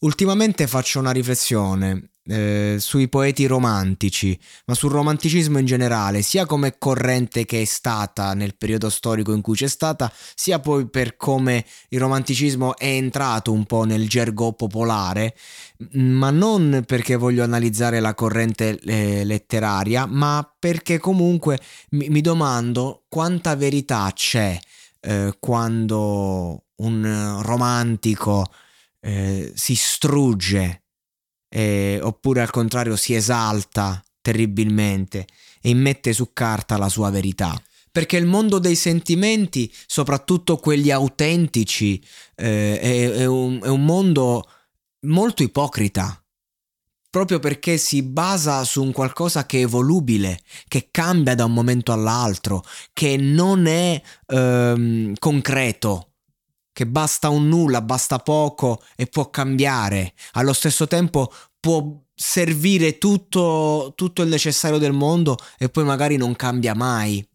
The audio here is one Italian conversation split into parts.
Ultimamente faccio una riflessione eh, sui poeti romantici, ma sul romanticismo in generale, sia come corrente che è stata nel periodo storico in cui c'è stata, sia poi per come il romanticismo è entrato un po' nel gergo popolare, ma non perché voglio analizzare la corrente eh, letteraria, ma perché comunque mi, mi domando quanta verità c'è eh, quando un romantico eh, si strugge eh, oppure al contrario si esalta terribilmente e immette su carta la sua verità. Perché il mondo dei sentimenti, soprattutto quelli autentici, eh, è, è, un, è un mondo molto ipocrita proprio perché si basa su un qualcosa che è evolubile, che cambia da un momento all'altro, che non è ehm, concreto, che basta un nulla, basta poco e può cambiare. Allo stesso tempo può servire tutto, tutto il necessario del mondo e poi magari non cambia mai.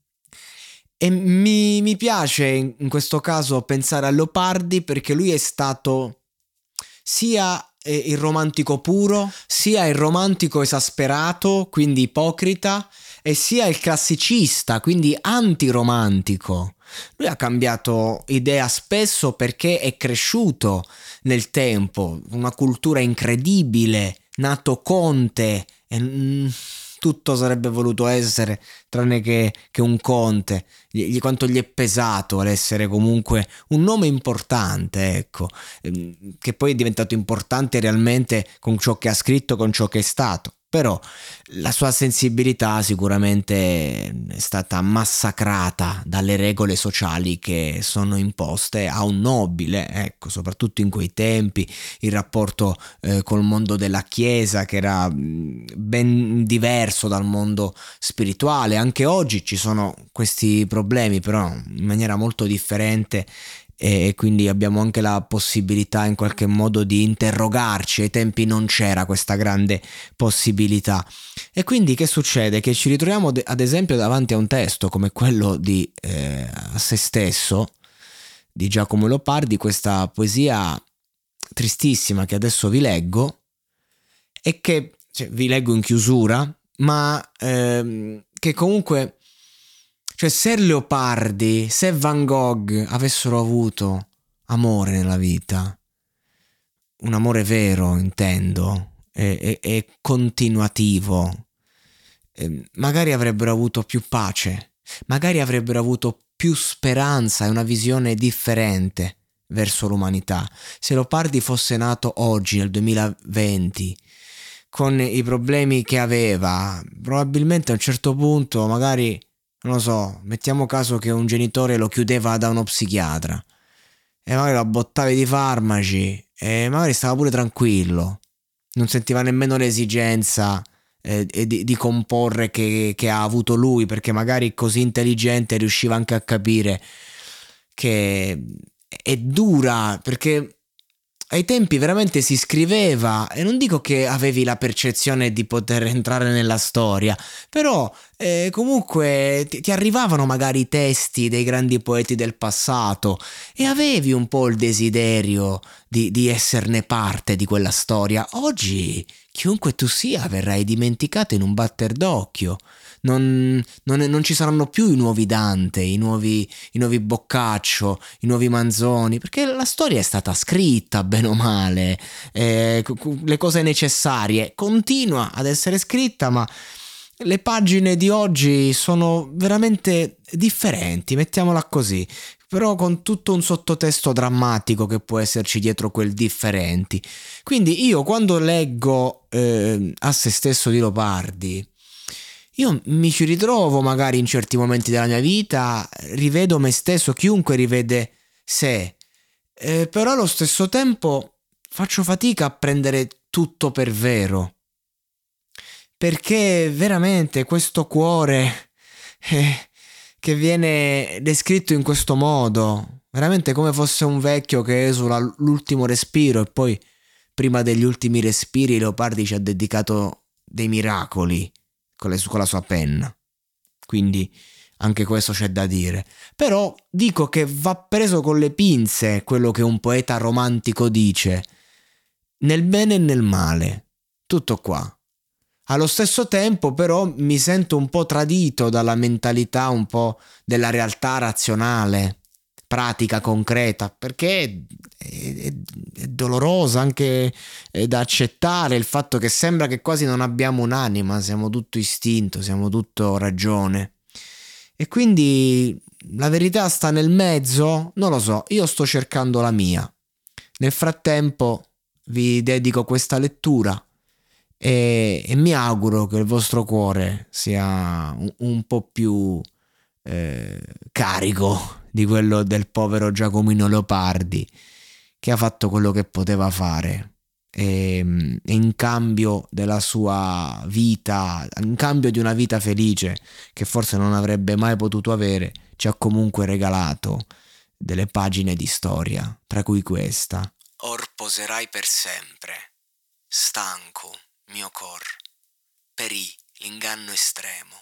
E mi, mi piace in questo caso pensare a Leopardi perché lui è stato sia eh, il romantico puro, sia il romantico esasperato, quindi ipocrita, e sia il classicista, quindi antiromantico. Lui ha cambiato idea spesso perché è cresciuto nel tempo, una cultura incredibile, nato conte e mm, tutto sarebbe voluto essere tranne che, che un conte. Gli, quanto gli è pesato l'essere comunque un nome importante, ecco, ehm, che poi è diventato importante realmente con ciò che ha scritto, con ciò che è stato però la sua sensibilità sicuramente è stata massacrata dalle regole sociali che sono imposte a un nobile, ecco, soprattutto in quei tempi, il rapporto eh, col mondo della Chiesa che era ben diverso dal mondo spirituale, anche oggi ci sono questi problemi, però in maniera molto differente e quindi abbiamo anche la possibilità in qualche modo di interrogarci, ai tempi non c'era questa grande possibilità. E quindi che succede? Che ci ritroviamo ad esempio davanti a un testo come quello di eh, A se stesso di Giacomo Leopardi, questa poesia tristissima che adesso vi leggo e che cioè, vi leggo in chiusura, ma ehm, che comunque cioè, se Leopardi, se Van Gogh avessero avuto amore nella vita, un amore vero, intendo, e, e, e continuativo, e magari avrebbero avuto più pace, magari avrebbero avuto più speranza e una visione differente verso l'umanità. Se Leopardi fosse nato oggi, nel 2020, con i problemi che aveva, probabilmente a un certo punto magari non lo so, mettiamo caso che un genitore lo chiudeva da uno psichiatra e magari lo bottavi di farmaci e magari stava pure tranquillo, non sentiva nemmeno l'esigenza eh, di, di, comporre che, che ha avuto lui perché magari così intelligente riusciva anche a capire che è dura perché ai tempi veramente si scriveva e non dico che avevi la percezione di poter entrare nella storia, però eh, comunque ti, ti, arrivavano magari i testi dei grandi poeti del passato e avevi un po' il desiderio di, di esserne parte di quella storia. Oggi chiunque tu sia verrai dimenticato in un batter d'occhio non, non, non, ci saranno più i nuovi Dante, i nuovi, i nuovi Boccaccio, i nuovi Manzoni, perché la storia è stata scritta, bene o male, eh, le cose necessarie, continua ad essere scritta, ma le pagine di oggi sono veramente differenti, mettiamola così, però con tutto un sottotesto drammatico che può esserci dietro quel differenti. Quindi io quando leggo eh, a se stesso di Lopardi, io mi ci ritrovo magari in certi momenti della mia vita, rivedo me stesso, chiunque rivede sé, eh, però allo stesso tempo faccio fatica a prendere tutto per vero. Perché veramente questo cuore eh, che viene descritto in questo modo, veramente come fosse un vecchio che esula l'ultimo respiro e poi prima degli ultimi respiri Leopardi ci ha dedicato dei miracoli con, le, con la sua penna. Quindi anche questo c'è da dire. Però dico che va preso con le pinze quello che un poeta romantico dice, nel bene e nel male. Tutto qua. Allo stesso tempo però mi sento un po' tradito dalla mentalità un po' della realtà razionale pratica, concreta, perché è, è, è dolorosa anche da accettare il fatto che sembra che quasi non abbiamo un'anima, siamo tutto istinto, siamo tutto ragione. E quindi la verità sta nel mezzo? Non lo so, io sto cercando la mia. Nel frattempo vi dedico questa lettura e, e mi auguro che il vostro cuore sia un, un po' più eh, carico di quello del povero Giacomino Leopardi, che ha fatto quello che poteva fare. E, e, in cambio della sua vita, in cambio di una vita felice che forse non avrebbe mai potuto avere, ci ha comunque regalato delle pagine di storia, tra cui questa. Or poserai per sempre, stanco mio cor, perì l'inganno estremo,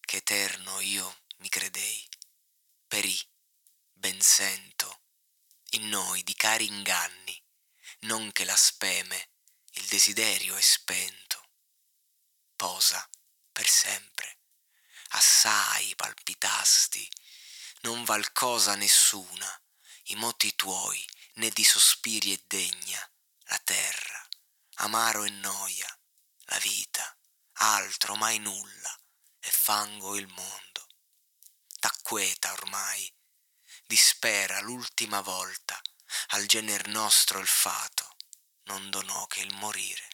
che eterno io mi credei, perì ben sento in noi di cari inganni, non che la speme, il desiderio è spento. Posa per sempre, assai palpitasti, non val cosa nessuna, i moti tuoi, né di sospiri è degna, la terra, amaro e noia, la vita, altro mai nulla, e fango il mondo. T'acqueta ormai, dispera l'ultima volta, al gener nostro il fato non donò che il morire.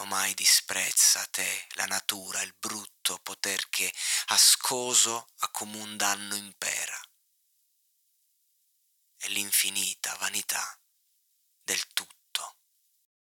Omai disprezza te la natura il brutto poter che ascoso a comun danno impera e l'infinita vanità.